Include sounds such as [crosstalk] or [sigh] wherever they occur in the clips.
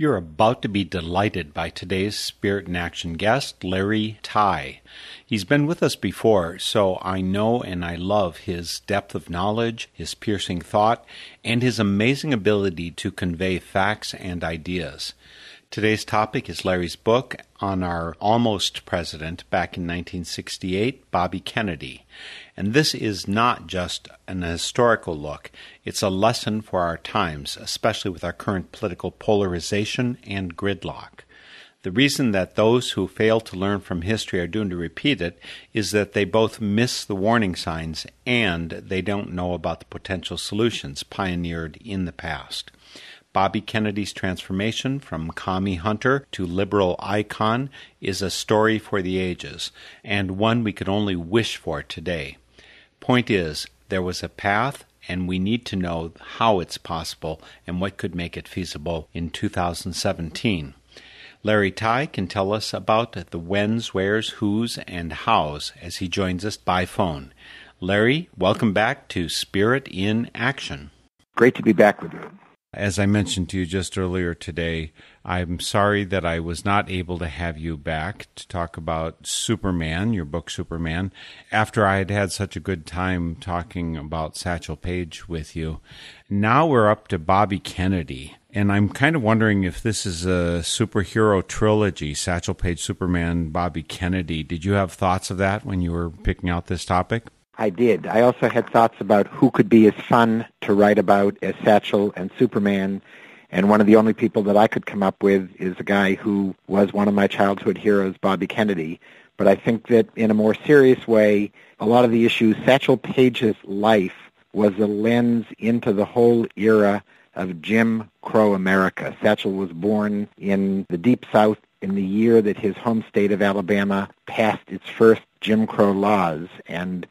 You're about to be delighted by today's Spirit in Action guest, Larry Tye. He's been with us before, so I know and I love his depth of knowledge, his piercing thought, and his amazing ability to convey facts and ideas. Today's topic is Larry's book on our almost president back in 1968, Bobby Kennedy. And this is not just an historical look, it's a lesson for our times, especially with our current political polarization and gridlock. The reason that those who fail to learn from history are doomed to repeat it is that they both miss the warning signs and they don't know about the potential solutions pioneered in the past. Bobby Kennedy's transformation from commie hunter to liberal icon is a story for the ages, and one we could only wish for today. Point is, there was a path, and we need to know how it's possible and what could make it feasible in 2017. Larry Tye can tell us about the whens, wheres, whos, and hows as he joins us by phone. Larry, welcome back to Spirit in Action. Great to be back with you. As I mentioned to you just earlier today, I'm sorry that I was not able to have you back to talk about Superman, your book Superman, after I had had such a good time talking about Satchel Paige with you. Now we're up to Bobby Kennedy, and I'm kind of wondering if this is a superhero trilogy Satchel Paige, Superman, Bobby Kennedy. Did you have thoughts of that when you were picking out this topic? I did. I also had thoughts about who could be as fun to write about as Satchel and Superman. And one of the only people that I could come up with is a guy who was one of my childhood heroes, Bobby Kennedy. But I think that in a more serious way, a lot of the issues, Satchel Paige's life was a lens into the whole era of Jim Crow America. Satchel was born in the Deep South in the year that his home state of Alabama passed its first Jim Crow laws. And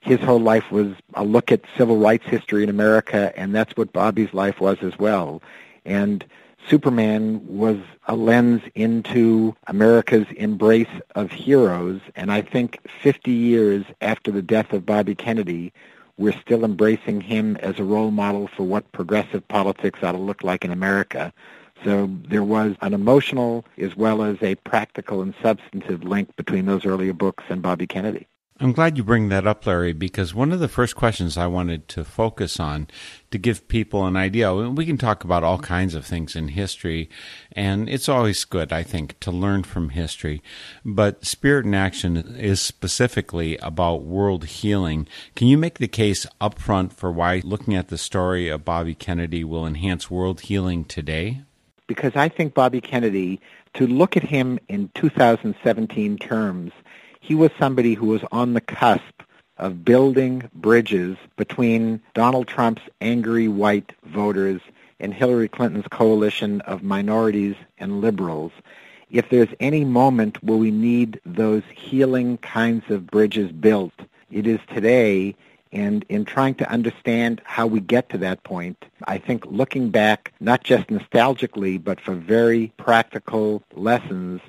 his whole life was a look at civil rights history in America, and that's what Bobby's life was as well. And Superman was a lens into America's embrace of heroes, and I think 50 years after the death of Bobby Kennedy, we're still embracing him as a role model for what progressive politics ought to look like in America. So there was an emotional as well as a practical and substantive link between those earlier books and Bobby Kennedy. I'm glad you bring that up, Larry, because one of the first questions I wanted to focus on to give people an idea, we can talk about all kinds of things in history, and it's always good, I think, to learn from history. But Spirit in Action is specifically about world healing. Can you make the case up front for why looking at the story of Bobby Kennedy will enhance world healing today? Because I think Bobby Kennedy, to look at him in 2017 terms, he was somebody who was on the cusp of building bridges between Donald Trump's angry white voters and Hillary Clinton's coalition of minorities and liberals. If there's any moment where we need those healing kinds of bridges built, it is today. And in trying to understand how we get to that point, I think looking back, not just nostalgically, but for very practical lessons,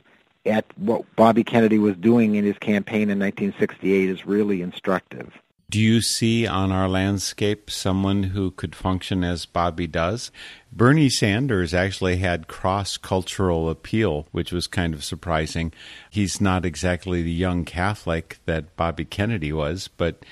at what Bobby Kennedy was doing in his campaign in 1968 is really instructive. Do you see on our landscape someone who could function as Bobby does? Bernie Sanders actually had cross cultural appeal, which was kind of surprising. He's not exactly the young Catholic that Bobby Kennedy was, but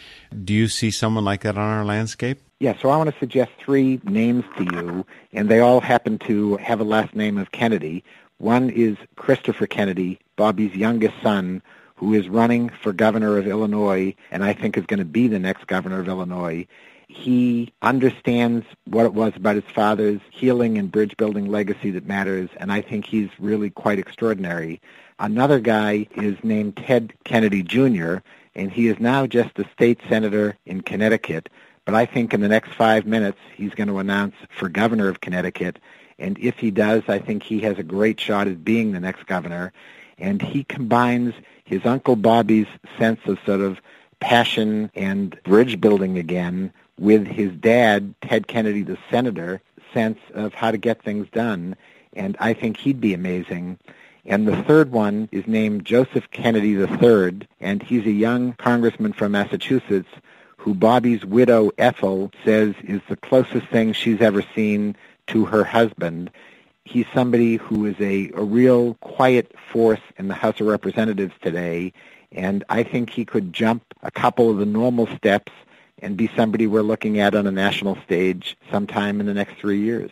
do you see someone like that on our landscape? Yeah, so I want to suggest three names to you, and they all happen to have a last name of Kennedy. One is Christopher Kennedy, Bobby's youngest son, who is running for governor of Illinois and I think is going to be the next governor of Illinois. He understands what it was about his father's healing and bridge building legacy that matters, and I think he's really quite extraordinary. Another guy is named Ted Kennedy Jr., and he is now just a state senator in Connecticut. But I think in the next five minutes he's going to announce for governor of Connecticut. And if he does, I think he has a great shot at being the next governor. And he combines his Uncle Bobby's sense of sort of passion and bridge building again with his dad, Ted Kennedy, the senator, sense of how to get things done. And I think he'd be amazing. And the third one is named Joseph Kennedy III, and he's a young congressman from Massachusetts who Bobby's widow, Ethel, says is the closest thing she's ever seen to her husband he's somebody who is a, a real quiet force in the House of Representatives today, and I think he could jump a couple of the normal steps and be somebody we're looking at on a national stage sometime in the next three years.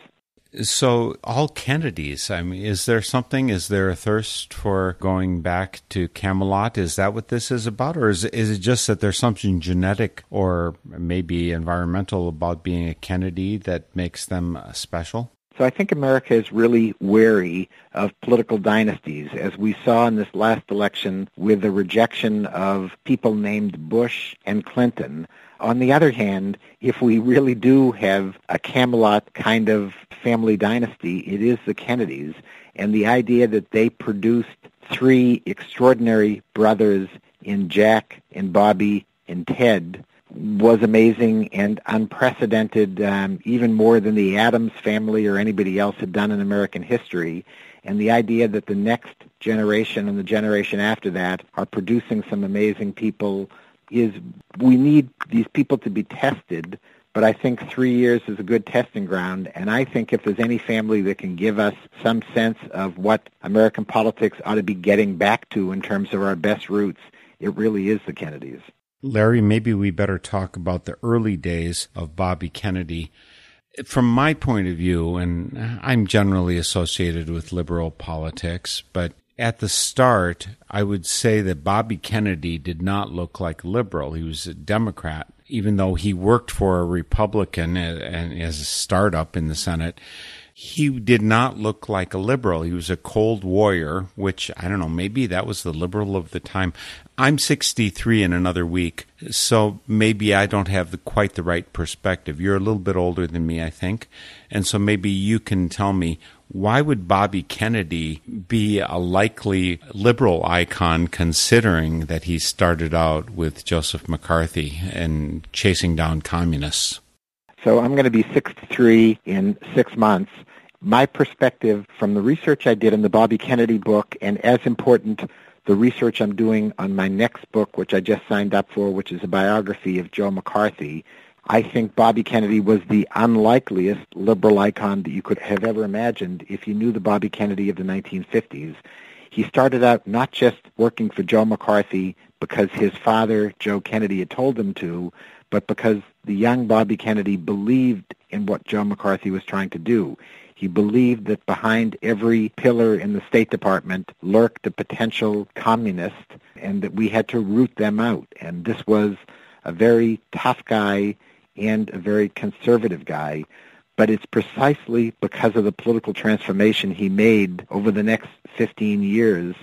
So, all Kennedys, I mean, is there something? Is there a thirst for going back to Camelot? Is that what this is about? Or is, is it just that there's something genetic or maybe environmental about being a Kennedy that makes them uh, special? So I think America is really wary of political dynasties, as we saw in this last election with the rejection of people named Bush and Clinton. On the other hand, if we really do have a Camelot kind of family dynasty, it is the Kennedys. And the idea that they produced three extraordinary brothers in Jack and Bobby and Ted was amazing and unprecedented, um, even more than the Adams family or anybody else had done in American history. And the idea that the next generation and the generation after that are producing some amazing people is we need these people to be tested, but I think three years is a good testing ground. And I think if there's any family that can give us some sense of what American politics ought to be getting back to in terms of our best roots, it really is the Kennedys. Larry, maybe we better talk about the early days of Bobby Kennedy. From my point of view, and I'm generally associated with liberal politics, but at the start, I would say that Bobby Kennedy did not look like a liberal. He was a Democrat, even though he worked for a Republican as a startup in the Senate he did not look like a liberal. He was a cold warrior, which I don't know, maybe that was the liberal of the time. I'm 63 in another week, so maybe I don't have the, quite the right perspective. You're a little bit older than me, I think. And so maybe you can tell me why would Bobby Kennedy be a likely liberal icon considering that he started out with Joseph McCarthy and chasing down communists? So I'm going to be 63 in six months. My perspective from the research I did in the Bobby Kennedy book, and as important, the research I'm doing on my next book, which I just signed up for, which is a biography of Joe McCarthy, I think Bobby Kennedy was the unlikeliest liberal icon that you could have ever imagined if you knew the Bobby Kennedy of the 1950s. He started out not just working for Joe McCarthy because his father, Joe Kennedy, had told him to, but because the young Bobby Kennedy believed in what Joe McCarthy was trying to do. He believed that behind every pillar in the State Department lurked a potential communist and that we had to root them out. And this was a very tough guy and a very conservative guy. But it's precisely because of the political transformation he made over the next 15 years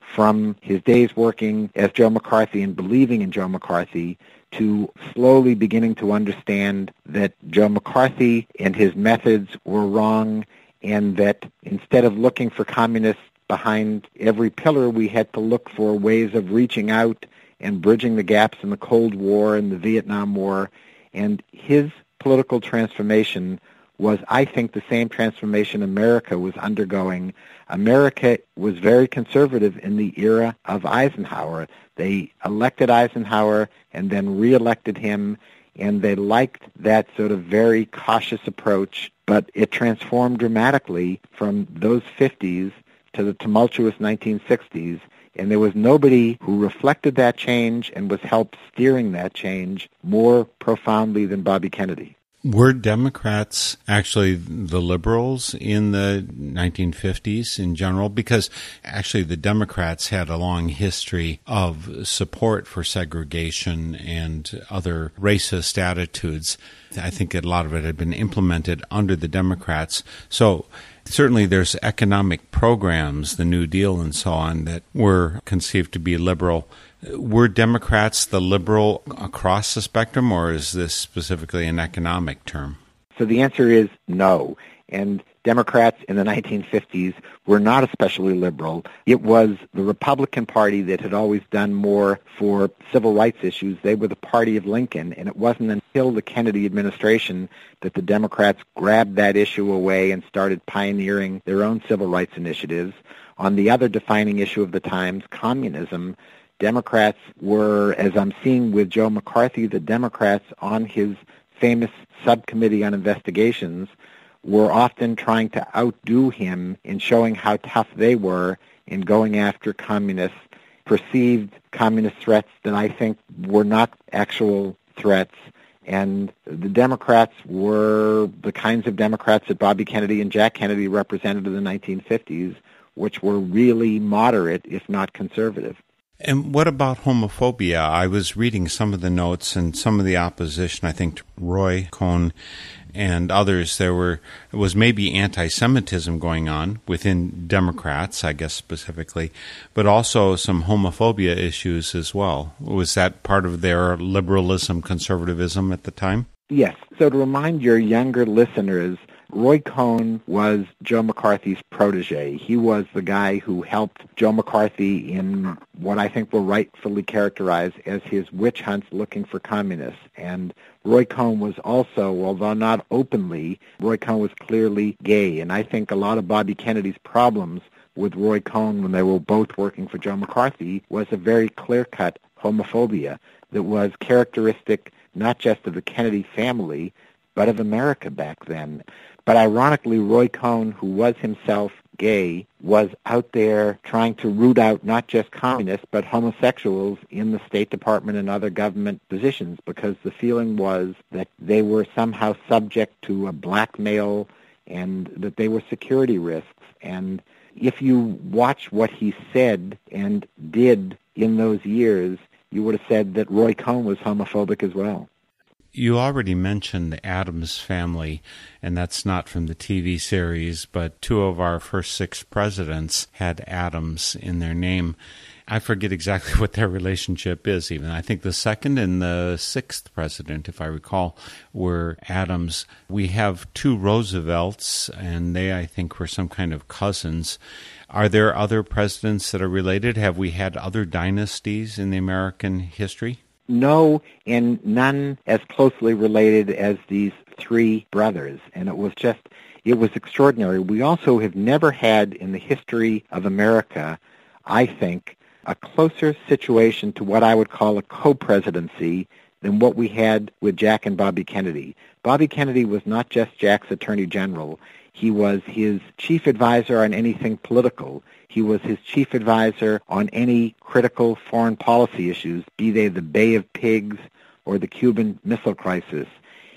from his days working as Joe McCarthy and believing in Joe McCarthy to slowly beginning to understand that Joe McCarthy and his methods were wrong and that instead of looking for communists behind every pillar, we had to look for ways of reaching out and bridging the gaps in the Cold War and the Vietnam War. And his political transformation was, I think, the same transformation America was undergoing. America was very conservative in the era of Eisenhower. They elected Eisenhower and then reelected him, and they liked that sort of very cautious approach, but it transformed dramatically from those 50s to the tumultuous 1960s, and there was nobody who reflected that change and was helped steering that change more profoundly than Bobby Kennedy. Were Democrats actually the liberals in the 1950s in general? Because actually the Democrats had a long history of support for segregation and other racist attitudes. I think a lot of it had been implemented under the Democrats. So certainly there's economic programs, the New Deal and so on, that were conceived to be liberal were Democrats the liberal across the spectrum, or is this specifically an economic term? So the answer is no. And Democrats in the 1950s were not especially liberal. It was the Republican Party that had always done more for civil rights issues. They were the party of Lincoln, and it wasn't until the Kennedy administration that the Democrats grabbed that issue away and started pioneering their own civil rights initiatives. On the other defining issue of the times, communism, Democrats were, as I'm seeing with Joe McCarthy, the Democrats on his famous subcommittee on investigations were often trying to outdo him in showing how tough they were in going after communists, perceived communist threats that I think were not actual threats. And the Democrats were the kinds of Democrats that Bobby Kennedy and Jack Kennedy represented in the 1950s, which were really moderate, if not conservative. And what about homophobia? I was reading some of the notes and some of the opposition. I think Roy Cohn and others. There were was maybe anti-Semitism going on within Democrats, I guess specifically, but also some homophobia issues as well. Was that part of their liberalism, conservatism at the time? Yes. So to remind your younger listeners, Roy Cohn was Joe McCarthy's protege. He was the guy who helped Joe McCarthy in what I think will rightfully characterize as his witch hunts looking for communists. And Roy Cohn was also, although not openly, Roy Cohn was clearly gay. And I think a lot of Bobby Kennedy's problems with Roy Cohn when they were both working for Joe McCarthy was a very clear-cut homophobia that was characteristic not just of the Kennedy family, but of America back then. But ironically, Roy Cohn, who was himself gay, was out there trying to root out not just communists, but homosexuals in the State Department and other government positions because the feeling was that they were somehow subject to a blackmail and that they were security risks. And if you watch what he said and did in those years, you would have said that Roy Cohn was homophobic as well. You already mentioned the Adams family, and that's not from the TV series, but two of our first six presidents had Adams in their name. I forget exactly [laughs] what their relationship is, even. I think the second and the sixth president, if I recall, were Adams. We have two Roosevelts, and they, I think, were some kind of cousins. Are there other presidents that are related? Have we had other dynasties in the American history? No and none as closely related as these three brothers. And it was just, it was extraordinary. We also have never had in the history of America, I think, a closer situation to what I would call a co-presidency than what we had with Jack and Bobby Kennedy. Bobby Kennedy was not just Jack's attorney general. He was his chief advisor on anything political. He was his chief advisor on any critical foreign policy issues, be they the Bay of Pigs or the Cuban Missile Crisis.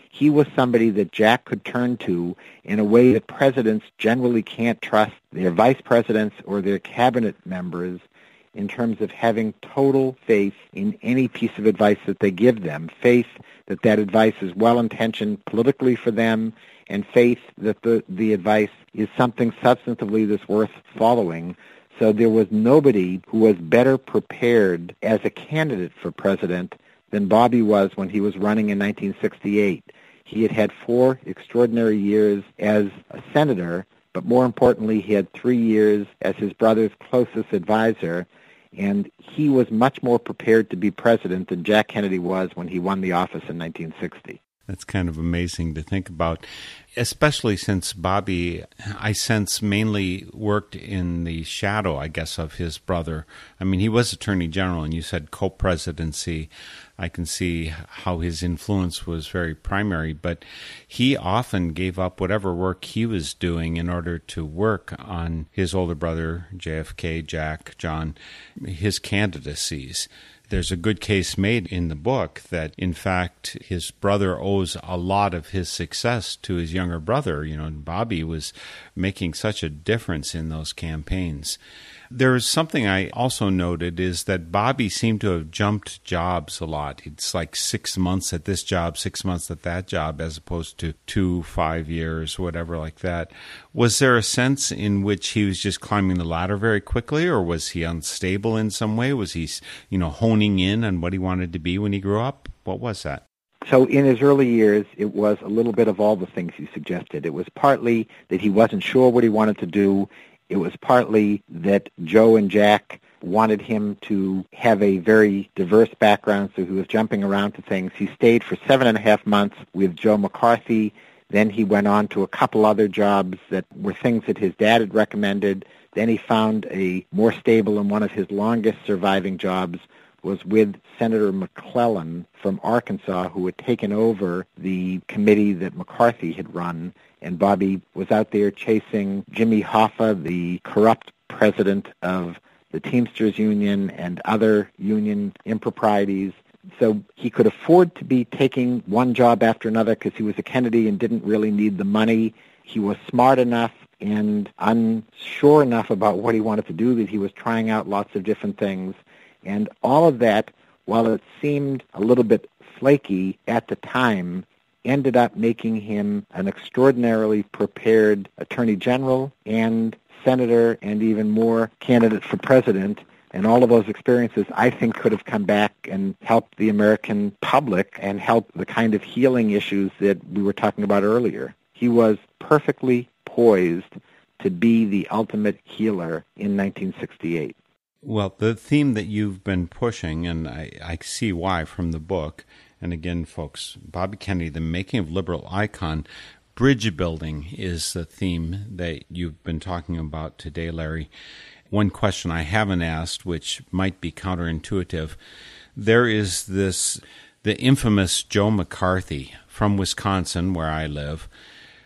He was somebody that Jack could turn to in a way that presidents generally can't trust their vice presidents or their cabinet members in terms of having total faith in any piece of advice that they give them, faith that that advice is well-intentioned politically for them, and faith that the, the advice is something substantively that's worth following. So there was nobody who was better prepared as a candidate for president than Bobby was when he was running in 1968. He had had four extraordinary years as a senator, but more importantly, he had three years as his brother's closest advisor, and he was much more prepared to be president than Jack Kennedy was when he won the office in 1960. That's kind of amazing to think about, especially since Bobby, I sense, mainly worked in the shadow, I guess, of his brother. I mean, he was Attorney General, and you said co presidency. I can see how his influence was very primary, but he often gave up whatever work he was doing in order to work on his older brother, JFK, Jack, John, his candidacies there's a good case made in the book that, in fact, his brother owes a lot of his success to his younger brother. You know, Bobby was making such a difference in those campaigns. There's something I also noted is that Bobby seemed to have jumped jobs a lot. It's like six months at this job, six months at that job, as opposed to two, five years, whatever like that. Was there a sense in which he was just climbing the ladder very quickly, or was he unstable in some way? Was he, you know, honing in on what he wanted to be when he grew up? What was that? So in his early years, it was a little bit of all the things you suggested. It was partly that he wasn't sure what he wanted to do. It was partly that Joe and Jack wanted him to have a very diverse background, so he was jumping around to things. He stayed for seven and a half months with Joe McCarthy. Then he went on to a couple other jobs that were things that his dad had recommended. Then he found a more stable and one of his longest surviving jobs was with Senator McClellan from Arkansas, who had taken over the committee that McCarthy had run and Bobby was out there chasing Jimmy Hoffa, the corrupt president of the Teamsters Union and other union improprieties. So he could afford to be taking one job after another because he was a Kennedy and didn't really need the money. He was smart enough and unsure enough about what he wanted to do that he was trying out lots of different things. And all of that, while it seemed a little bit flaky at the time, ended up making him an extraordinarily prepared attorney general and senator and even more candidate for president. And all of those experiences, I think, could have come back and helped the American public and helped the kind of healing issues that we were talking about earlier. He was perfectly poised to be the ultimate healer in 1968. Well, the theme that you've been pushing, and I, I see why from the book, and again, folks, Bobby Kennedy, the making of liberal icon, bridge building is the theme that you've been talking about today, Larry. One question I haven't asked, which might be counterintuitive, there is this the infamous Joe McCarthy from Wisconsin, where I live.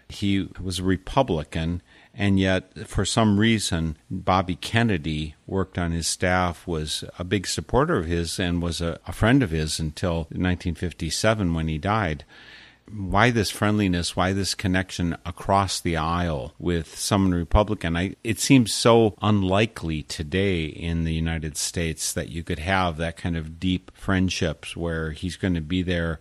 He was a Republican and yet for some reason Bobby Kennedy worked on his staff, was a big supporter of his, and was a, a friend of his until 1957 when he died why this friendliness, why this connection across the aisle with someone Republican? I, it seems so unlikely today in the United States that you could have that kind of deep friendships where he's going to be there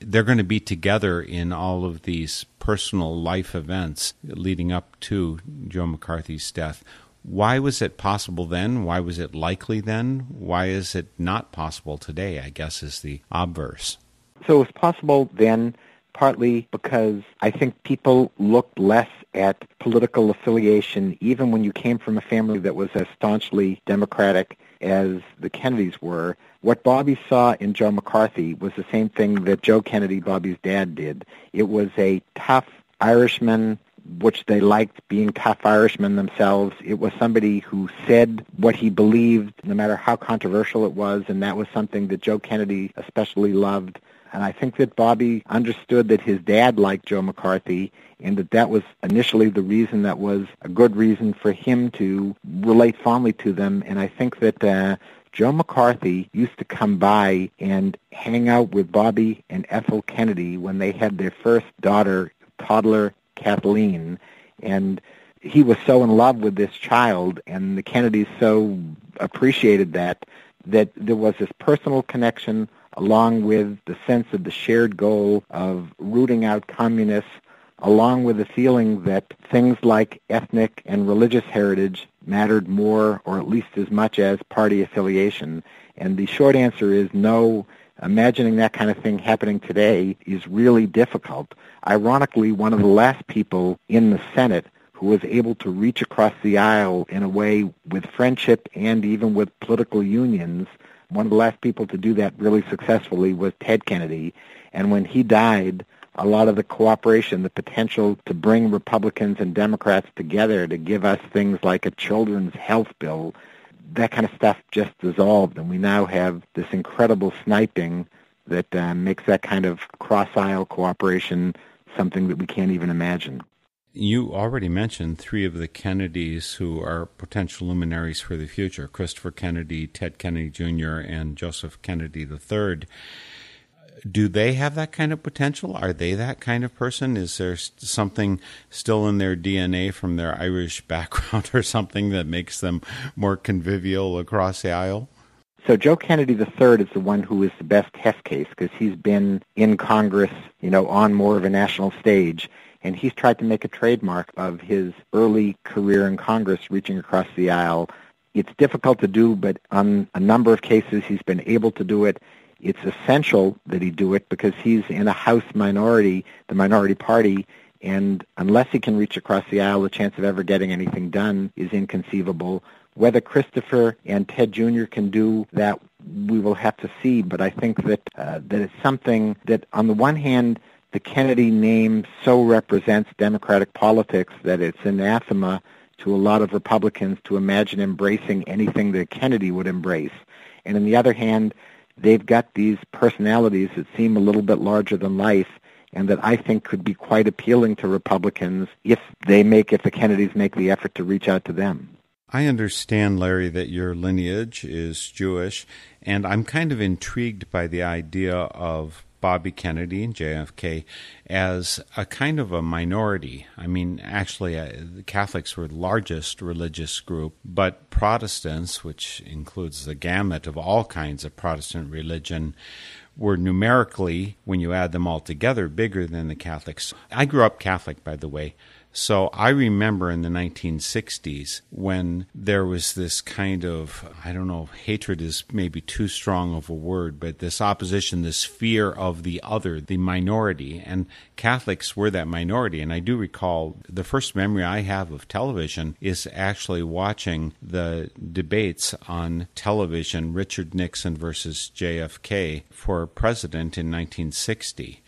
they're going to be together in all of these personal life events leading up to Joe McCarthy's death. Why was it possible then? Why was it likely then? Why is it not possible today? I guess is the obverse. So it was possible then partly because I think people looked less at political affiliation, even when you came from a family that was as staunchly Democratic as the Kennedys were. What Bobby saw in Joe McCarthy was the same thing that Joe Kennedy, Bobby's dad, did. It was a tough Irishman, which they liked being tough Irishmen themselves. It was somebody who said what he believed, no matter how controversial it was, and that was something that Joe Kennedy especially loved. And I think that Bobby understood that his dad liked Joe McCarthy and that that was initially the reason that was a good reason for him to relate fondly to them. And I think that uh, Joe McCarthy used to come by and hang out with Bobby and Ethel Kennedy when they had their first daughter, toddler Kathleen. And he was so in love with this child, and the Kennedys so appreciated that, that there was this personal connection along with the sense of the shared goal of rooting out communists, along with the feeling that things like ethnic and religious heritage mattered more or at least as much as party affiliation. And the short answer is no. Imagining that kind of thing happening today is really difficult. Ironically, one of the last people in the Senate who was able to reach across the aisle in a way with friendship and even with political unions One of the last people to do that really successfully was Ted Kennedy. And when he died, a lot of the cooperation, the potential to bring Republicans and Democrats together to give us things like a children's health bill, that kind of stuff just dissolved. And we now have this incredible sniping that uh, makes that kind of cross-aisle cooperation something that we can't even imagine. You already mentioned three of the Kennedys who are potential luminaries for the future Christopher Kennedy, Ted Kennedy Jr., and Joseph Kennedy III. Do they have that kind of potential? Are they that kind of person? Is there something still in their DNA from their Irish [laughs] background or something that makes them more convivial across the aisle? So Joe Kennedy III is the one who is the best test case because he's been in Congress, you know, on more of a national stage, and he's tried to make a trademark of his early career in Congress, reaching across the aisle. It's difficult to do, but on a number of cases he's been able to do it. It's essential that he do it because he's in a House minority, the minority party, and unless he can reach across the aisle, the chance of ever getting anything done is inconceivable. Whether Christopher and Ted Jr. can do that, we will have to see. But I think that uh, that it's something that, on the one hand, the Kennedy name so represents Democratic politics that it's anathema to a lot of Republicans to imagine embracing anything that Kennedy would embrace. And on the other hand, they've got these personalities that seem a little bit larger than life and that I think could be quite appealing to Republicans if they make, if the Kennedys make the effort to reach out to them. I understand, Larry, that your lineage is Jewish, and I'm kind of intrigued by the idea of Bobby Kennedy and JFK as a kind of a minority. I mean, actually, uh, the Catholics were the largest religious group, but Protestants, which includes the gamut of all kinds of Protestant religion, were numerically, when you add them all together, bigger than the Catholics. I grew up Catholic, by the way. So I remember in the 1960s when there was this kind of, I don't know, hatred is maybe too strong of a word, but this opposition, this fear of the other, the minority. And Catholics were that minority. And I do recall the first memory I have of television is actually watching the debates on television, Richard Nixon versus JFK for president in 1960.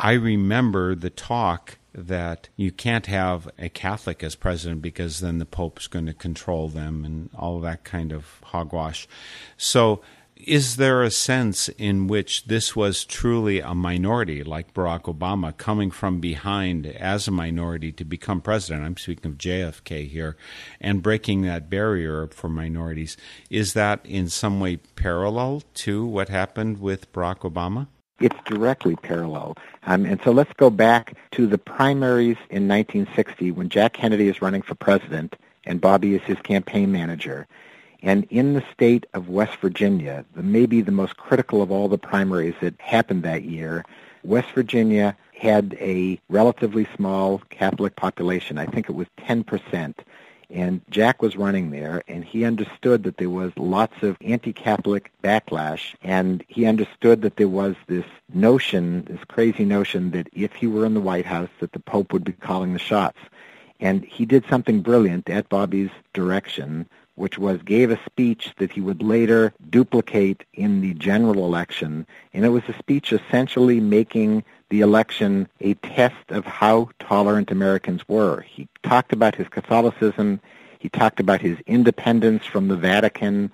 I remember the talk that you can't have a Catholic as president because then the Pope's going to control them and all that kind of hogwash. So, is there a sense in which this was truly a minority, like Barack Obama, coming from behind as a minority to become president? I'm speaking of JFK here, and breaking that barrier for minorities. Is that in some way parallel to what happened with Barack Obama? It's directly parallel. Um, and so let's go back to the primaries in 1960 when Jack Kennedy is running for president and Bobby is his campaign manager. And in the state of West Virginia, the, maybe the most critical of all the primaries that happened that year, West Virginia had a relatively small Catholic population. I think it was 10%. And Jack was running there, and he understood that there was lots of anti-Catholic backlash, and he understood that there was this notion, this crazy notion that if he were in the White House, that the Pope would be calling the shots. And he did something brilliant at Bobby's direction, which was gave a speech that he would later duplicate in the general election. And it was a speech essentially making the election a test of how tolerant Americans were. He talked about his Catholicism, he talked about his independence from the Vatican,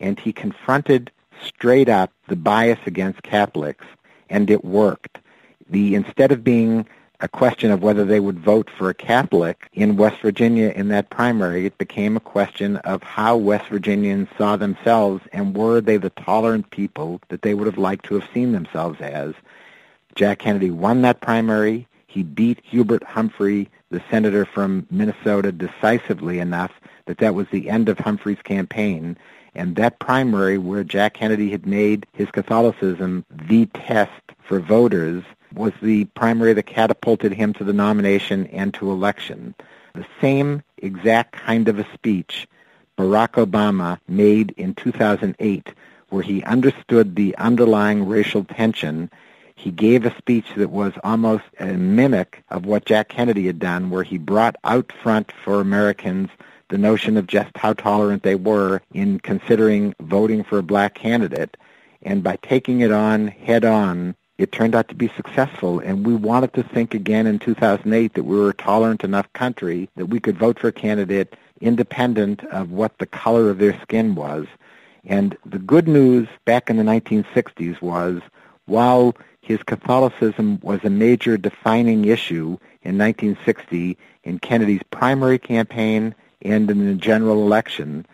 and he confronted straight up the bias against Catholics, and it worked. The instead of being a question of whether they would vote for a Catholic in West Virginia in that primary, it became a question of how West Virginians saw themselves and were they the tolerant people that they would have liked to have seen themselves as. Jack Kennedy won that primary. He beat Hubert Humphrey, the senator from Minnesota, decisively enough that that was the end of Humphrey's campaign. And that primary where Jack Kennedy had made his Catholicism the test for voters was the primary that catapulted him to the nomination and to election. The same exact kind of a speech Barack Obama made in 2008 where he understood the underlying racial tension he gave a speech that was almost a mimic of what Jack Kennedy had done, where he brought out front for Americans the notion of just how tolerant they were in considering voting for a black candidate. And by taking it on head on, it turned out to be successful. And we wanted to think again in 2008 that we were a tolerant enough country that we could vote for a candidate independent of what the color of their skin was. And the good news back in the 1960s was while his Catholicism was a major defining issue in 1960 in Kennedy's primary campaign and in the general election.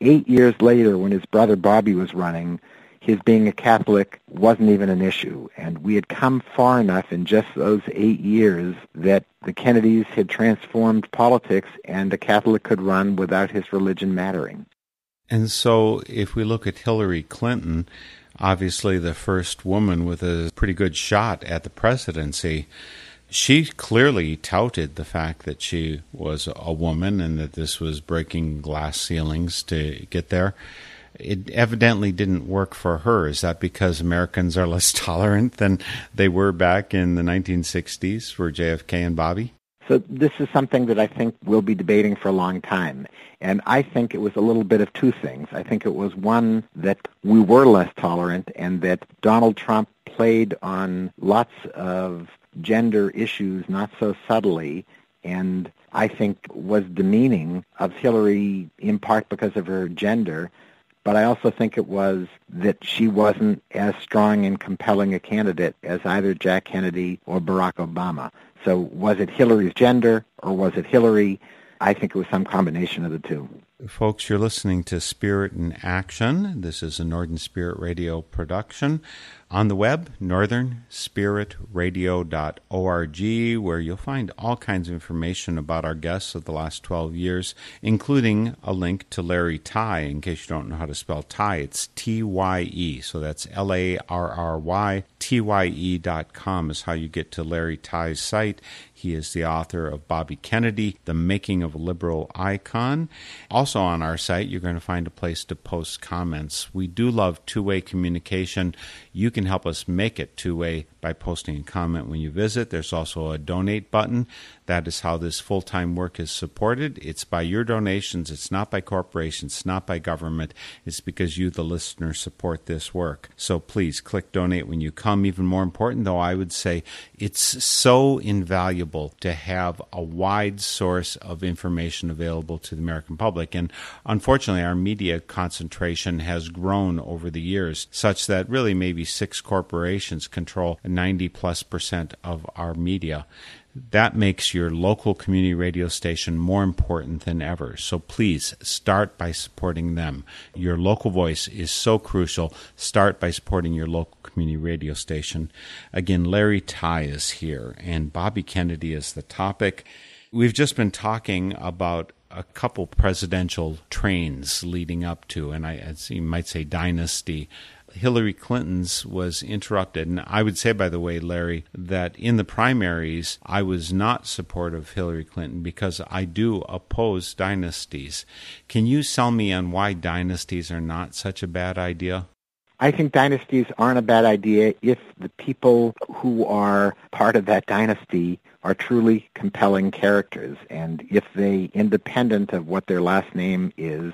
Eight years later, when his brother Bobby was running, his being a Catholic wasn't even an issue. And we had come far enough in just those eight years that the Kennedys had transformed politics and a Catholic could run without his religion mattering. And so if we look at Hillary Clinton, obviously the first woman with a pretty good shot at the presidency, she clearly touted the fact that she was a woman and that this was breaking glass ceilings to get there. It evidently didn't work for her. Is that because Americans are less [laughs] tolerant than they were back in the 1960s for JFK and Bobby? So this is something that I think we'll be debating for a long time. And I think it was a little bit of two things. I think it was one that we were less tolerant and that Donald Trump played on lots of gender issues not so subtly and I think was demeaning of Hillary in part because of her gender, but I also think it was that she wasn't as strong and compelling a candidate as either Jack Kennedy or Barack Obama. So was it Hillary's gender or was it Hillary? I think it was some combination of the two. Folks, you're listening to Spirit in Action. This is a Northern Spirit Radio production. On the web, northernspiritradio.org, where you'll find all kinds of information about our guests of the last 12 years, including a link to Larry Tye. In case you don't know how to spell Tye, it's T Y E. So that's L A R R Y T Y E dot com is how you get to Larry Tye's site. He is the author of Bobby Kennedy, The Making of a Liberal Icon. Also on our site, you're going to find a place to post comments. We do love two way communication. You can help us make it two way by posting a comment when you visit. There's also a donate button. That is how this full time work is supported. It's by your donations, it's not by corporations, it's not by government. It's because you, the listener, support this work. So please click donate when you come. Even more important, though, I would say it's so invaluable to have a wide source of information available to the American public. And unfortunately, our media concentration has grown over the years such that really maybe six corporations control 90 plus percent of our media that makes your local community radio station more important than ever. So please start by supporting them. Your local voice is so crucial. Start by supporting your local community radio station. Again, Larry Tye is here, and Bobby Kennedy is the topic. We've just been talking about a couple presidential trains leading up to, and I, you might say, dynasty Hillary Clinton's was interrupted. And I would say, by the way, Larry, that in the primaries, I was not supportive of Hillary Clinton because I do oppose dynasties. Can you sell me on why dynasties are not such a bad idea? I think dynasties aren't a bad idea if the people who are part of that dynasty are truly compelling characters and if they, independent of what their last name is,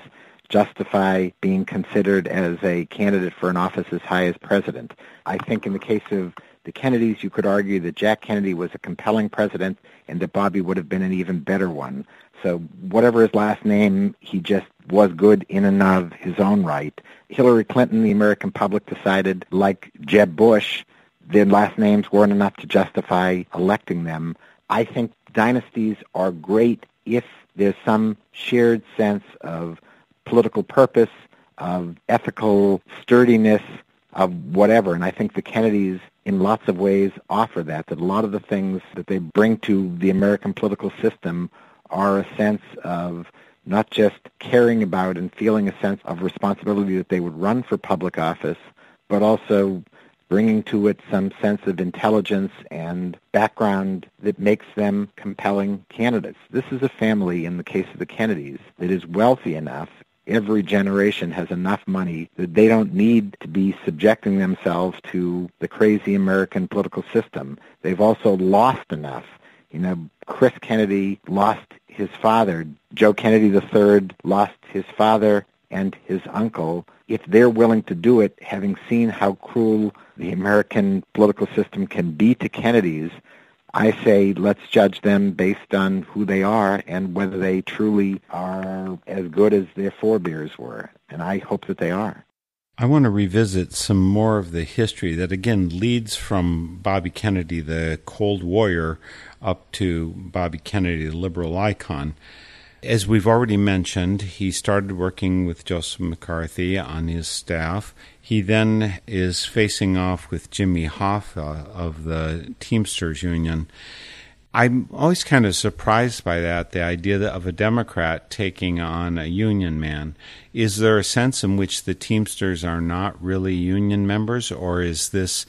justify being considered as a candidate for an office as high as president. I think in the case of the Kennedys, you could argue that Jack Kennedy was a compelling president and that Bobby would have been an even better one. So whatever his last name, he just was good in and of his own right. Hillary Clinton, the American public decided, like Jeb Bush, their last names weren't enough to justify electing them. I think dynasties are great if there's some shared sense of political purpose, of ethical sturdiness, of whatever. And I think the Kennedys, in lots of ways, offer that, that a lot of the things that they bring to the American political system are a sense of not just caring about and feeling a sense of responsibility that they would run for public office, but also bringing to it some sense of intelligence and background that makes them compelling candidates. This is a family, in the case of the Kennedys, that is wealthy enough every generation has enough money that they don't need to be subjecting themselves to the crazy American political system. They've also lost enough You know, Chris Kennedy lost his father. Joe Kennedy III lost his father and his uncle. If they're willing to do it, having seen how cruel the American political system can be to Kennedys, I say let's judge them based on who they are and whether they truly are as good as their forebears were. And I hope that they are. I want to revisit some more of the history that again leads from Bobby Kennedy, the Cold Warrior, up to Bobby Kennedy, the liberal icon. As we've already mentioned, he started working with Joseph McCarthy on his staff. He then is facing off with Jimmy Hoffa of the Teamsters Union. I'm always kind of surprised by that, the idea of a Democrat taking on a union man. Is there a sense in which the Teamsters are not really union members, or is this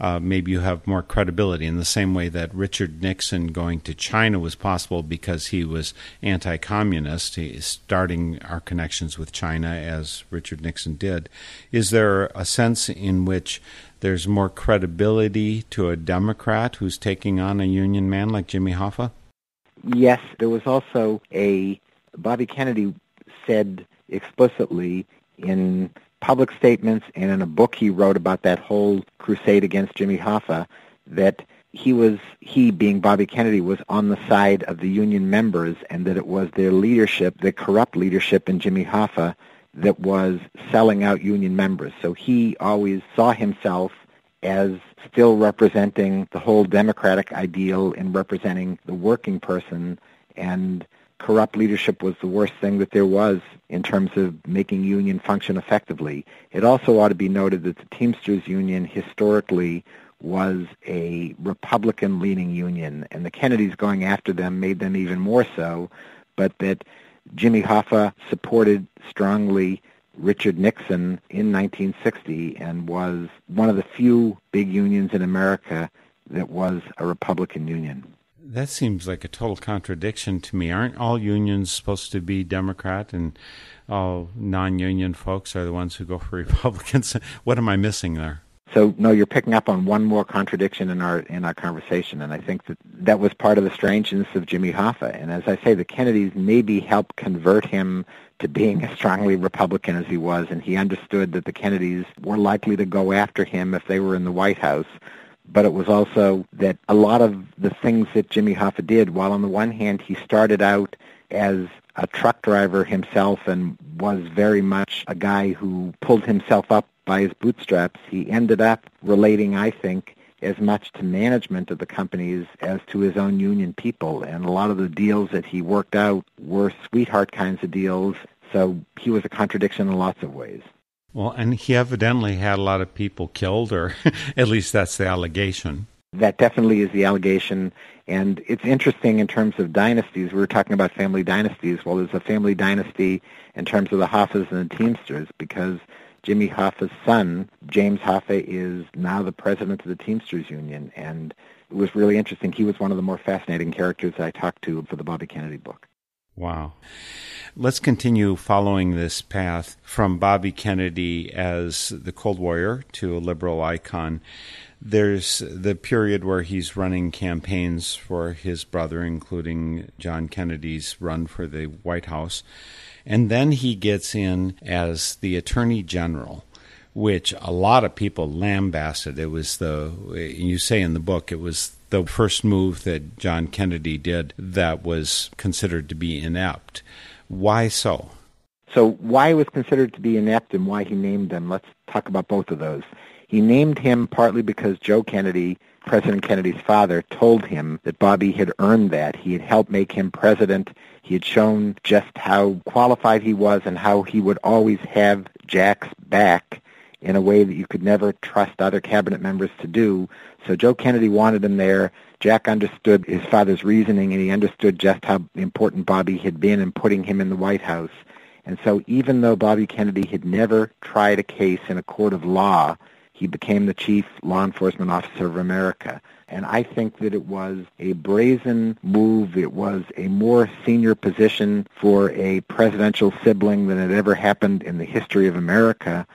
uh, maybe you have more credibility in the same way that Richard Nixon going to China was possible because he was anti communist, starting our connections with China as Richard Nixon did? Is there a sense in which there's more credibility to a Democrat who's taking on a union man like Jimmy Hoffa? Yes, there was also a Bobby Kennedy said explicitly in public statements and in a book he wrote about that whole crusade against Jimmy Hoffa that he was he being Bobby Kennedy was on the side of the union members and that it was their leadership, the corrupt leadership in Jimmy Hoffa that was selling out union members. So he always saw himself as still representing the whole democratic ideal and representing the working person and corrupt leadership was the worst thing that there was in terms of making union function effectively. It also ought to be noted that the Teamsters Union historically was a Republican-leaning union, and the Kennedys going after them made them even more so, but that Jimmy Hoffa supported strongly Richard Nixon in 1960 and was one of the few big unions in America that was a Republican union. That seems like a total contradiction to me. Aren't all unions supposed to be Democrat and all non union folks are the ones who go for [laughs] Republicans? what am I missing there? So no, you're picking up on one more contradiction in our in our conversation, and I think that that was part of the strangeness of Jimmy Hoffa. And as I say, the Kennedys maybe helped convert him to being as strongly Republican as he was, and he understood that the Kennedys were likely to go after him if they were in the White House. But it was also that a lot of the things that Jimmy Hoffa did, while on the one hand he started out as a truck driver himself and was very much a guy who pulled himself up by his bootstraps. He ended up relating, I think, as much to management of the companies as to his own union people. And a lot of the deals that he worked out were sweetheart kinds of deals. So he was a contradiction in lots of ways. Well, and he evidently had a lot of people killed, or [laughs] at least that's the allegation. That definitely is the allegation. And it's interesting in terms of dynasties. We were talking about family dynasties. Well, there's a family dynasty in terms of the Hoffas and the Teamsters because Jimmy Hoffa's son, James Hoffa, is now the president of the Teamsters Union, and it was really interesting. He was one of the more fascinating characters I talked to for the Bobby Kennedy book. Wow. Let's continue following this path from Bobby Kennedy as the Cold Warrior to a liberal icon. There's the period where he's running campaigns for his brother, including John Kennedy's run for the White House. And then he gets in as the Attorney General, which a lot of people lambasted. It was the, you say in the book, it was the first move that John Kennedy did that was considered to be inept. Why so? So, why it was considered to be inept and why he named them, let's talk about both of those. He named him partly because Joe Kennedy President Kennedy's father told him that Bobby had earned that. He had helped make him president. He had shown just how qualified he was and how he would always have Jack's back in a way that you could never trust other cabinet members to do. So Joe Kennedy wanted him there. Jack understood his father's reasoning and he understood just how important Bobby had been in putting him in the White House. And so even though Bobby Kennedy had never tried a case in a court of law, he became the chief law enforcement officer of America. And I think that it was a brazen move. It was a more senior position for a presidential sibling than had ever happened in the history of America.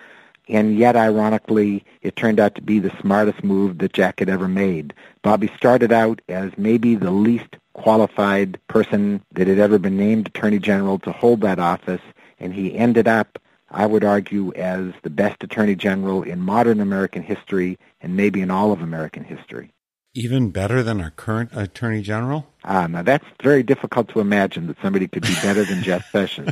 And yet ironically, it turned out to be the smartest move that Jack had ever made. Bobby started out as maybe the least qualified person that had ever been named Attorney General to hold that office, and he ended up, I would argue, as the best Attorney General in modern American history and maybe in all of American history. Even better than our current Attorney General? Ah, now that's very difficult to imagine that somebody could be better than Jeff [laughs] Sessions.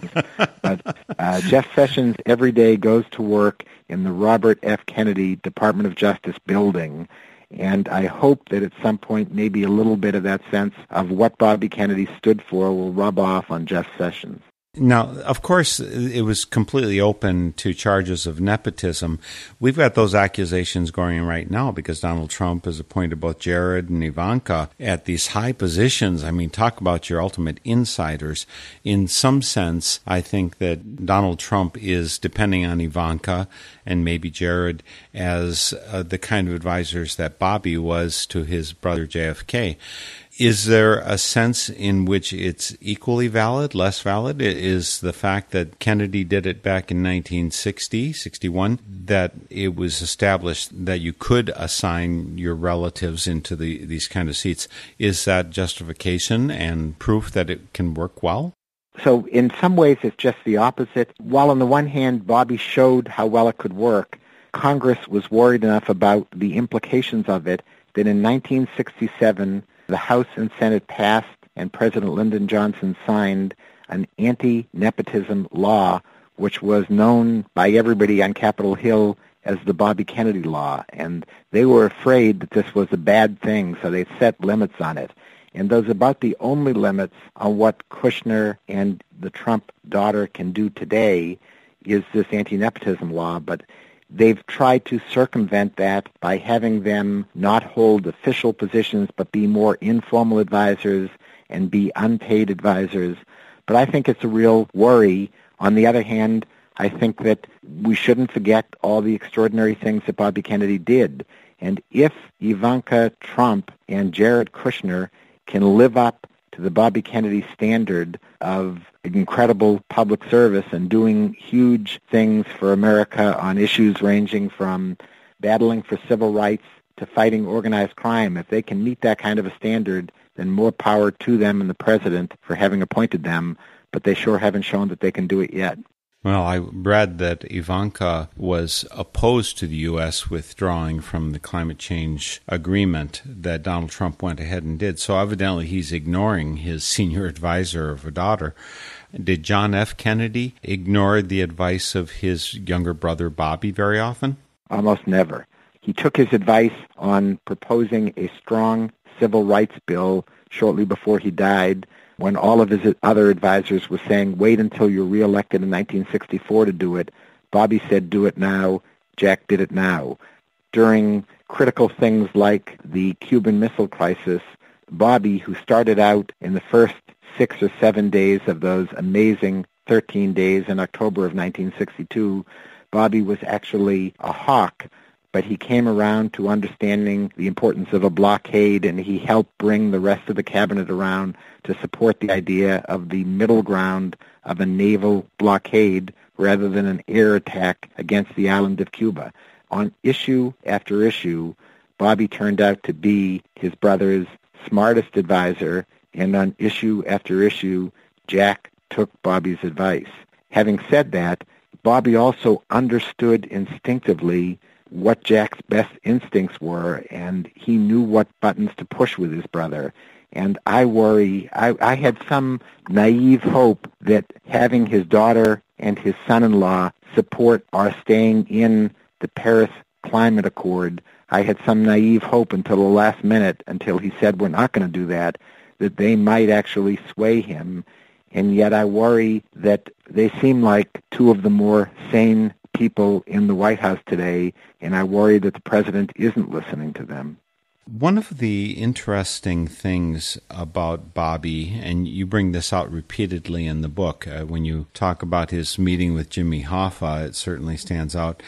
But uh, Jeff Sessions every day goes to work in the Robert F. Kennedy Department of Justice building, and I hope that at some point maybe a little bit of that sense of what Bobby Kennedy stood for will rub off on Jeff Sessions. Now, of course, it was completely open to charges of nepotism. We've got those accusations going right now because Donald Trump has appointed both Jared and Ivanka at these high positions. I mean, talk about your ultimate insiders. In some sense, I think that Donald Trump is depending on Ivanka and maybe Jared as uh, the kind of advisors that Bobby was to his brother JFK. Is there a sense in which it's equally valid, less valid? Is the fact that Kennedy did it back in 1960, 61, that it was established that you could assign your relatives into the, these kind of seats, is that justification and proof that it can work well? So in some ways it's just the opposite. While on the one hand Bobby showed how well it could work, Congress was worried enough about the implications of it that in 1967 the House and Senate passed and President Lyndon Johnson signed an anti-nepotism law which was known by everybody on Capitol Hill as the Bobby Kennedy law. And they were afraid that this was a bad thing, so they set limits on it. And those are about the only limits on what Kushner and the Trump daughter can do today is this anti-nepotism law. But They've tried to circumvent that by having them not hold official positions but be more informal advisors and be unpaid advisors. But I think it's a real worry. On the other hand, I think that we shouldn't forget all the extraordinary things that Bobby Kennedy did. And if Ivanka Trump and Jared Kushner can live up to the Bobby Kennedy standard of incredible public service and doing huge things for America on issues ranging from battling for civil rights to fighting organized crime. If they can meet that kind of a standard, then more power to them and the president for having appointed them, but they sure haven't shown that they can do it yet. Well, I read that Ivanka was opposed to the U.S. withdrawing from the climate change agreement that Donald Trump went ahead and did. So evidently he's ignoring his [laughs] senior advisor of a daughter. Did John F. Kennedy ignore the advice of his younger brother Bobby very often? Almost never. He took his advice on proposing a strong civil rights bill shortly before he died when all of his other advisors were saying, wait until you're reelected in 1964 to do it. Bobby said, do it now. Jack did it now. During critical things like the Cuban Missile Crisis, Bobby, who started out in the first six or seven days of those amazing 13 days in October of 1962, Bobby was actually a hawk, but he came around to understanding the importance of a blockade, and he helped bring the rest of the cabinet around to support the idea of the middle ground of a naval blockade rather than an air attack against the island of Cuba. On issue after issue, Bobby turned out to be his brother's smartest advisor and on issue after issue, Jack took Bobby's advice. Having said that, Bobby also understood instinctively what Jack's best instincts were, and he knew what buttons to push with his brother. And I worry, I, I had some naive hope that having his daughter and his son-in-law support our staying in the Paris Climate Accord, I had some naive hope until the last minute, until he said, we're not going to do that, that they might actually sway him. And yet I worry that they seem like two of the more sane people in the White House today, and I worry that the president isn't listening to them. One of the interesting things about Bobby, and you bring this out repeatedly in the book, uh, when you talk about his meeting with Jimmy Hoffa, it certainly stands out.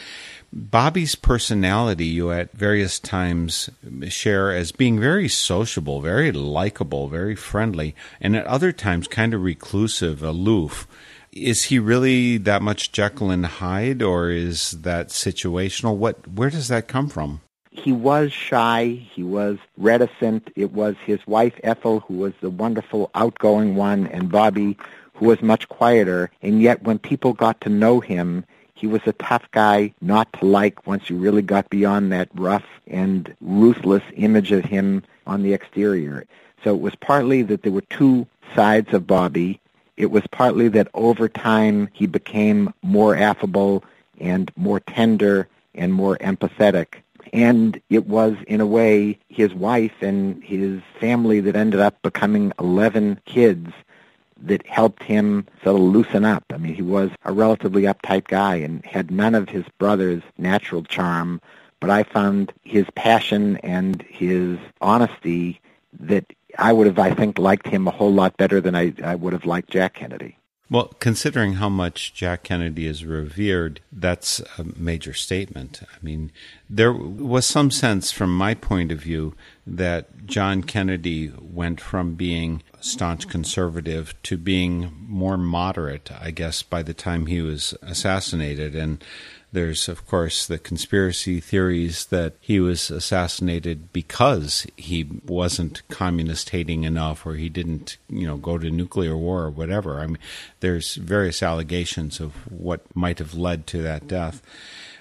Bobby's personality, you at various times share as being very sociable, very likable, very friendly, and at other times kind of reclusive, aloof. Is he really that much Jekyll and Hyde, or is that situational? What, where does that come from? He was shy. He was reticent. It was his wife Ethel who was the wonderful, outgoing one, and Bobby who was much quieter. And yet, when people got to know him, he was a tough guy not to like once you really got beyond that rough and ruthless image of him on the exterior. So it was partly that there were two sides of Bobby. It was partly that over time he became more affable and more tender and more empathetic. And it was, in a way, his wife and his family that ended up becoming 11 kids that helped him sort of loosen up. I mean, he was a relatively uptight guy and had none of his brother's natural charm, but I found his passion and his honesty that I would have, I think, liked him a whole lot better than I, I would have liked Jack Kennedy. Well, considering how much Jack Kennedy is revered, that's a major statement. I mean, there was some sense, from my point of view, that John Kennedy went from being staunch conservative to being more moderate, I guess, by the time he was assassinated. And there's, of course, the conspiracy theories that he was assassinated because he wasn't communist hating enough or he didn't, you know, go to nuclear war or whatever. I mean, there's various allegations of what might have led to that death.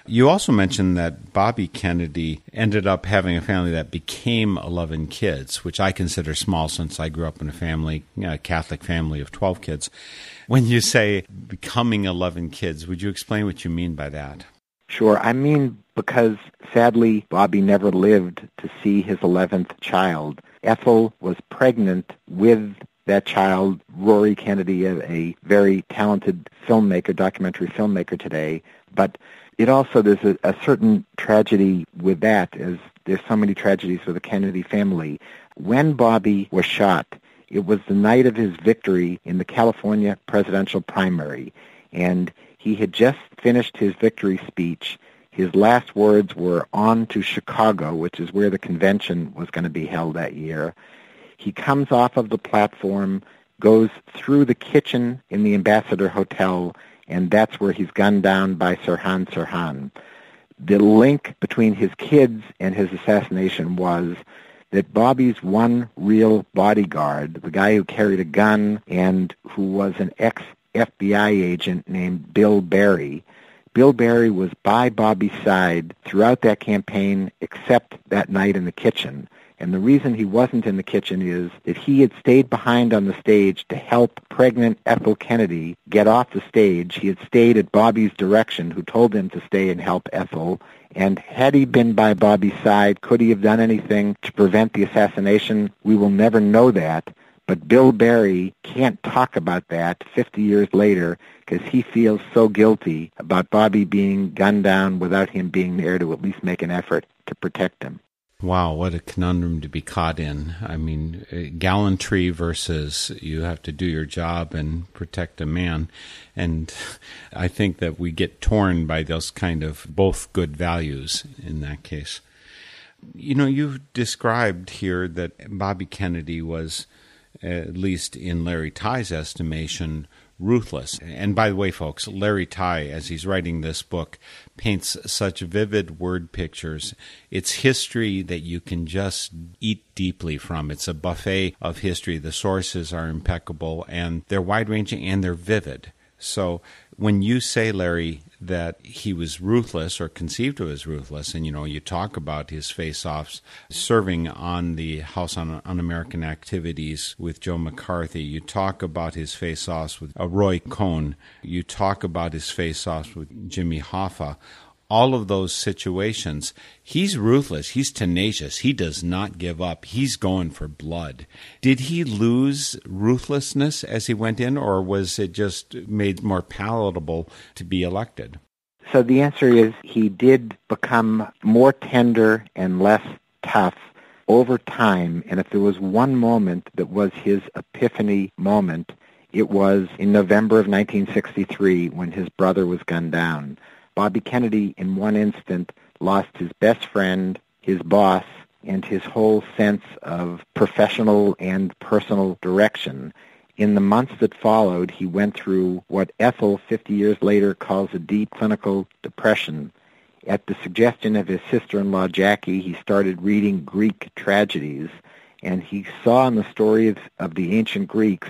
You also mentioned that Bobby Kennedy ended up having a family that became 11 kids, which I consider small since I grew up in a family, a Catholic family of 12 kids. When you say becoming 11 kids, would you explain what you mean by that? Sure. I mean, because sadly, Bobby never lived to see his 11th child. Ethel was pregnant with that child, Rory Kennedy, a, a very talented filmmaker, documentary filmmaker today. But it also there's a, a certain tragedy with that, as there's so many tragedies for the Kennedy family. When Bobby was shot, it was the night of his victory in the California presidential primary, and he had just finished his victory speech. His last words were on to Chicago, which is where the convention was going to be held that year. He comes off of the platform, goes through the kitchen in the Ambassador Hotel, and that's where he's gunned down by Sirhan Sirhan. The link between his kids and his assassination was that Bobby's one real bodyguard, the guy who carried a gun and who was an ex-FBI agent named Bill Barry, Bill Barry was by Bobby's side throughout that campaign except that night in the kitchen. And the reason he wasn't in the kitchen is that he had stayed behind on the stage to help pregnant Ethel Kennedy get off the stage. He had stayed at Bobby's direction, who told him to stay and help Ethel. And had he been by Bobby's side, could he have done anything to prevent the assassination? We will never know that. But Bill Barry can't talk about that 50 years later because he feels so guilty about Bobby being gunned down without him being there to at least make an effort to protect him. Wow, what a conundrum to be caught in. I mean, uh, gallantry versus you have to do your job and protect a man. And [laughs] I think that we get torn by those kind of both good values in that case. You know, you've described here that Bobby Kennedy was, at least in Larry Tye's estimation, ruthless. And by the way, folks, Larry Tye, as he's writing this book, paints such vivid word pictures. It's history that you can just eat deeply from. It's a buffet of history. The sources are impeccable and they're wide ranging and they're vivid. So when you say, Larry, that he was ruthless or conceived of as ruthless. And, you know, you talk about his face offs serving on the House on Un American Activities with Joe McCarthy. You talk about his face offs with uh, Roy Cohn. You talk about his face offs with Jimmy Hoffa all of those situations, he's ruthless. He's tenacious. He does not give up. He's going for blood. Did he lose ruthlessness as he went in, or was it just made more palatable to be elected? So the answer is he did become more tender and less tough over time. And if there was one moment that was his epiphany moment, it was in November of 1963 when his brother was gunned down. Bobby Kennedy, in one instant, lost his best friend, his boss, and his whole sense of professional and personal direction. in the months that followed, he went through what Ethel, 50 years later, calls a deep clinical depression. At the suggestion of his sister-in-law, Jackie, he started reading Greek tragedies, and he saw in the stories of the ancient Greeks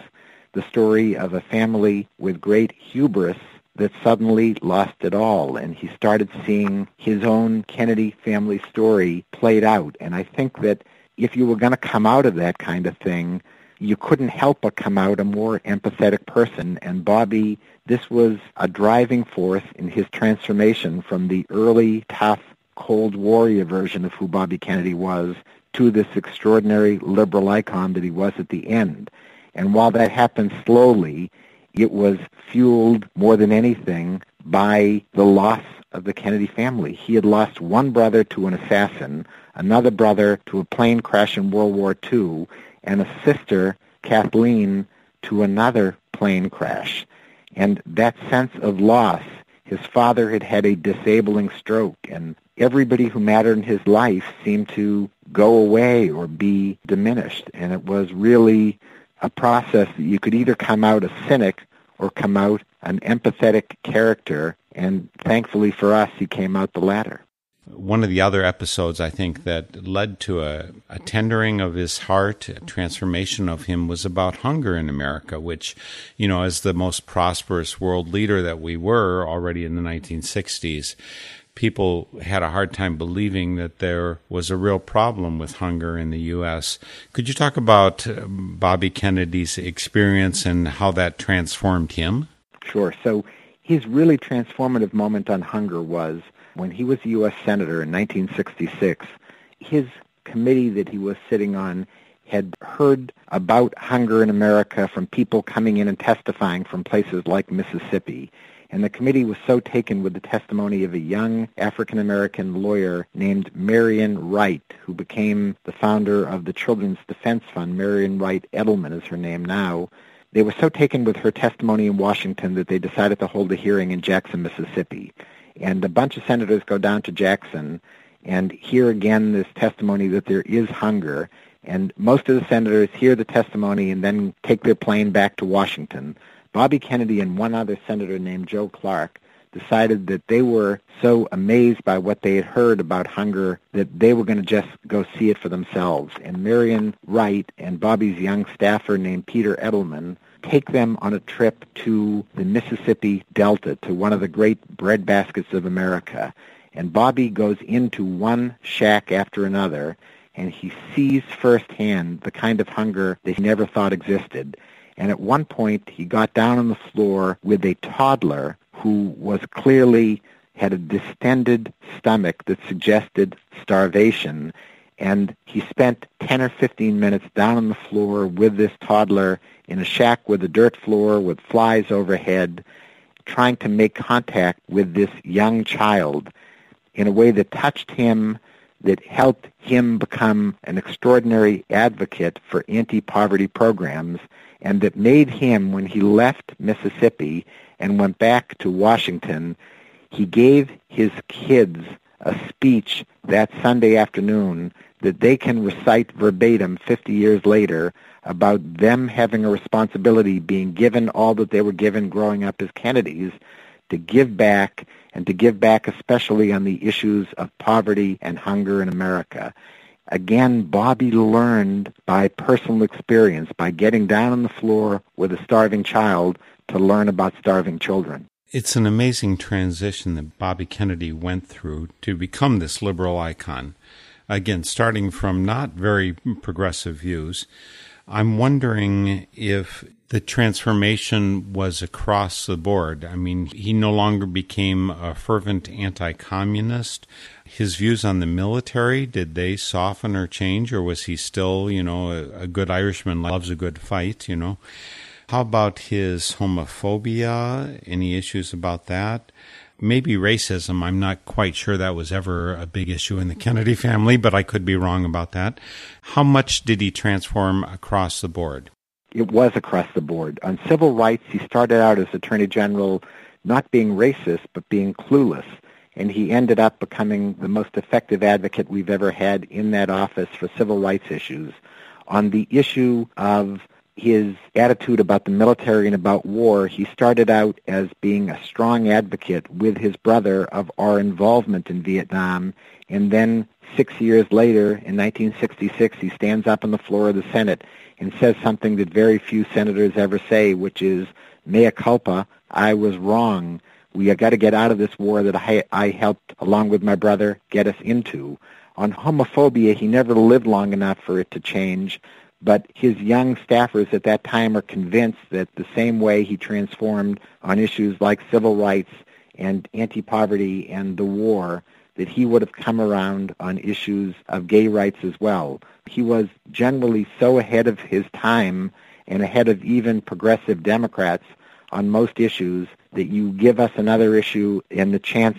the story of a family with great hubris that suddenly lost it all. And he started seeing his own Kennedy family story played out. And I think that if you were going to come out of that kind of thing, you couldn't help but come out a more empathetic person. And Bobby, this was a driving force in his transformation from the early, tough, Cold Warrior version of who Bobby Kennedy was to this extraordinary liberal icon that he was at the end. And while that happened slowly, it was fueled more than anything by the loss of the Kennedy family. He had lost one brother to an assassin, another brother to a plane crash in World War II, and a sister, Kathleen, to another plane crash. And that sense of loss, his father had had a disabling stroke, and everybody who mattered in his life seemed to go away or be diminished. And it was really a process that you could either come out a cynic or come out an empathetic character, and thankfully for us, he came out the latter. One of the other episodes I think that led to a, a, tendering of his heart, a transformation of him was about hunger in America, which, you know, as the most prosperous world leader that we were already in the 1960s, people had a hard time believing that there was a real problem with hunger in the U.S. Could you talk about um, Bobby Kennedy's experience and how that transformed him? Sure. So his really transformative moment on hunger was – when he was a U.S. Senator in 1966, his committee that he was sitting on had heard about hunger in America from people coming in and testifying from places like Mississippi. And the committee was so taken with the testimony of a young African-American lawyer named Marian Wright, who became the founder of the Children's Defense Fund. Marian Wright Edelman is her name now. They were so taken with her testimony in Washington that they decided to hold a hearing in Jackson, Mississippi and a bunch of senators go down to Jackson and hear again this testimony that there is hunger. And most of the senators hear the testimony and then take their plane back to Washington. Bobby Kennedy and one other senator named Joe Clark decided that they were so amazed by what they had heard about hunger that they were going to just go see it for themselves. And Marian Wright and Bobby's young staffer named Peter Edelman take them on a trip to the Mississippi Delta, to one of the great breadbaskets of America. And Bobby goes into one shack after another, and he sees firsthand the kind of hunger that he never thought existed. And at one point, he got down on the floor with a toddler who was clearly had a distended stomach that suggested starvation. And he spent 10 or 15 minutes down on the floor with this toddler in a shack with a dirt floor with flies overhead, trying to make contact with this young child in a way that touched him, that helped him become an extraordinary advocate for anti-poverty programs, and that made him, when he left Mississippi and went back to Washington, he gave his kids a speech that Sunday afternoon that they can recite verbatim 50 years later about them having a responsibility, being given all that they were given growing up as Kennedys, to give back and to give back especially on the issues of poverty and hunger in America. Again, Bobby learned by personal experience, by getting down on the floor with a starving child to learn about starving children. It's an amazing transition that Bobby Kennedy went through to become this liberal icon. Again, starting from not very progressive views I'm wondering if the transformation was across the board. I mean, he no longer became a fervent anti communist. His views on the military, did they soften or change, or was he still, you know, a, a good Irishman loves a good fight, you know? How about his homophobia? Any issues about that? maybe racism. I'm not quite sure that was ever a big issue in the Kennedy family, but I could be wrong about that. How much did he transform across the board? It was across the board. On civil rights, he started out as Attorney General not being racist, but being clueless. And he ended up becoming the most effective advocate we've ever had in that office for civil rights issues. On the issue of his attitude about the military and about war, he started out as being a strong advocate with his brother of our involvement in Vietnam, and then six years later, in 1966, he stands up on the floor of the Senate and says something that very few senators ever say, which is, mea culpa, I was wrong. We got to get out of this war that I, I helped, along with my brother, get us into. On homophobia, he never lived long enough for it to change, but his young staffers at that time are convinced that the same way he transformed on issues like civil rights and anti-poverty and the war, that he would have come around on issues of gay rights as well. He was generally so ahead of his time and ahead of even progressive Democrats on most issues that you give us another issue and the chance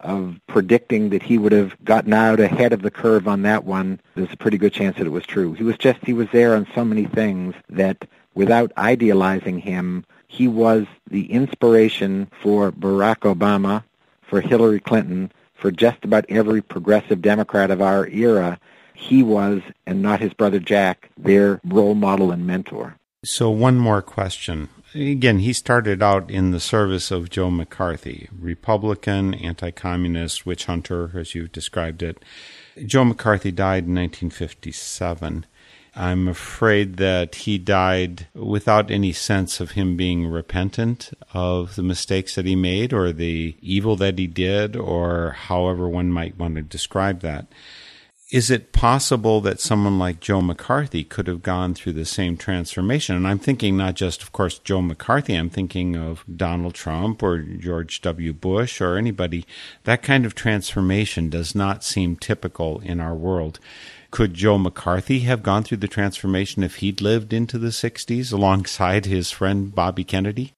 of predicting that he would have gotten out ahead of the curve on that one, there's a pretty good chance that it was true. He was just, he was there on so many things that without idealizing him, he was the inspiration for Barack Obama, for Hillary Clinton, for just about every progressive Democrat of our era. He was, and not his brother Jack, their role model and mentor. So, one more question. Again, he started out in the service of Joe McCarthy, Republican, anti communist, witch hunter, as you've described it. Joe McCarthy died in 1957. I'm afraid that he died without any sense of him being repentant of the mistakes that he made or the evil that he did, or however one might want to describe that. Is it possible that someone like Joe McCarthy could have gone through the same transformation? And I'm thinking not just, of course, Joe McCarthy, I'm thinking of Donald Trump or George W. Bush or anybody. That kind of transformation does not seem typical in our world. Could Joe McCarthy have gone through the transformation if he'd lived into the 60s alongside his friend Bobby Kennedy?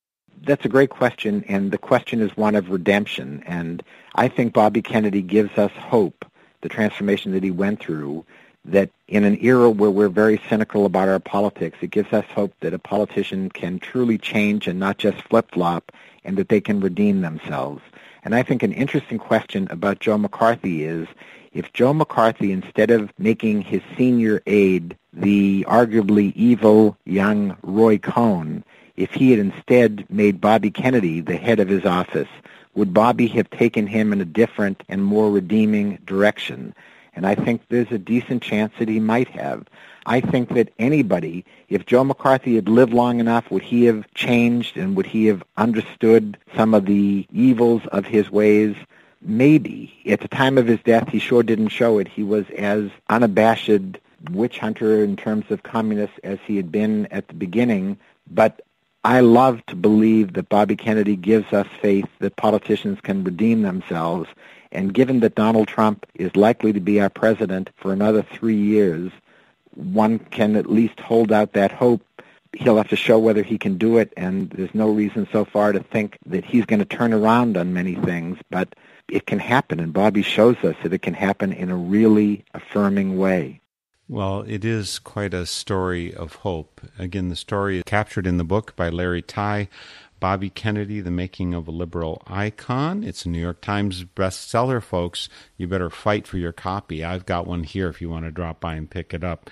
That's a great question, and the question is one of redemption. And I think Bobby Kennedy gives us hope the transformation that he went through, that in an era where we're very cynical about our politics, it gives us hope that a politician can truly change and not just flip-flop, and that they can redeem themselves. And I think an interesting question about Joe McCarthy is, if Joe McCarthy, instead of making his senior aide the arguably evil young Roy Cohn, if he had instead made Bobby Kennedy the head of his office, would Bobby have taken him in a different and more redeeming direction? And I think there's a decent chance that he might have. I think that anybody, if Joe McCarthy had lived long enough, would he have changed and would he have understood some of the evils of his ways? Maybe. At the time of his death, he sure didn't show it. He was as unabashed witch hunter in terms of communists as he had been at the beginning. But I love to believe that Bobby Kennedy gives us faith that politicians can redeem themselves. And given that Donald Trump is likely to be our president for another three years, one can at least hold out that hope. He'll have to show whether he can do it, and there's no reason so far to think that he's going to turn around on many things, but it can happen, and Bobby shows us that it can happen in a really affirming way. Well, it is quite a story of hope. Again, the story is captured in the book by Larry Tye, Bobby Kennedy, The Making of a Liberal Icon. It's a New York Times bestseller, folks. You better fight for your copy. I've got one here if you want to drop by and pick it up.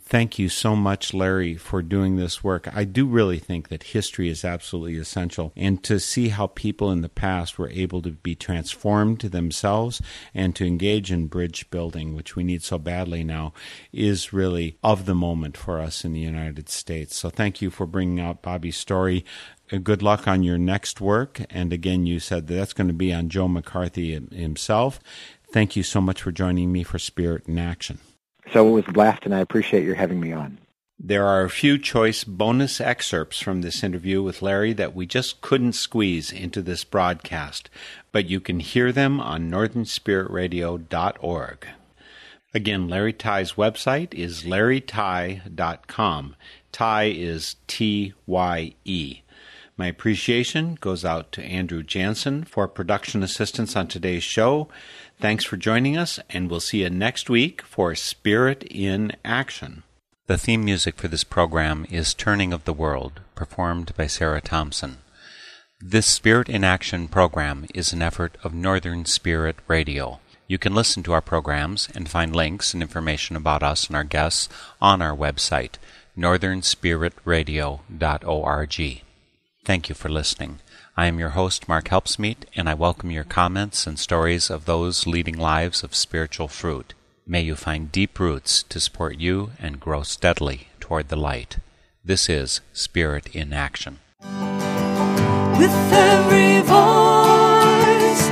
Thank you so much, Larry, for doing this work. I do really think that history is absolutely essential, and to see how people in the past were able to be transformed themselves and to engage in bridge building, which we need so badly now, is really of the moment for us in the United States. So thank you for bringing out Bobby's story uh, good luck on your next work. And again, you said that that's going to be on Joe McCarthy himself. Thank you so much for joining me for Spirit in Action. So it was a blast, and I appreciate your having me on. There are a few choice bonus excerpts from this interview with Larry that we just couldn't squeeze into this broadcast, but you can hear them on northernspiritradio.org. Again, Larry Tye's website is larrytye.com. Tye is T Y E. My appreciation goes out to Andrew Jansen for production assistance on today's show. Thanks for joining us, and we'll see you next week for Spirit in Action. The theme music for this program is Turning of the World, performed by Sarah Thompson. This Spirit in Action program is an effort of Northern Spirit Radio. You can listen to our programs and find links and information about us and our guests on our website, northernspiritradio.org. Thank you for listening. I am your host, Mark Helpsmeet, and I welcome your comments and stories of those leading lives of spiritual fruit. May you find deep roots to support you and grow steadily toward the light. This is Spirit in Action. With every voice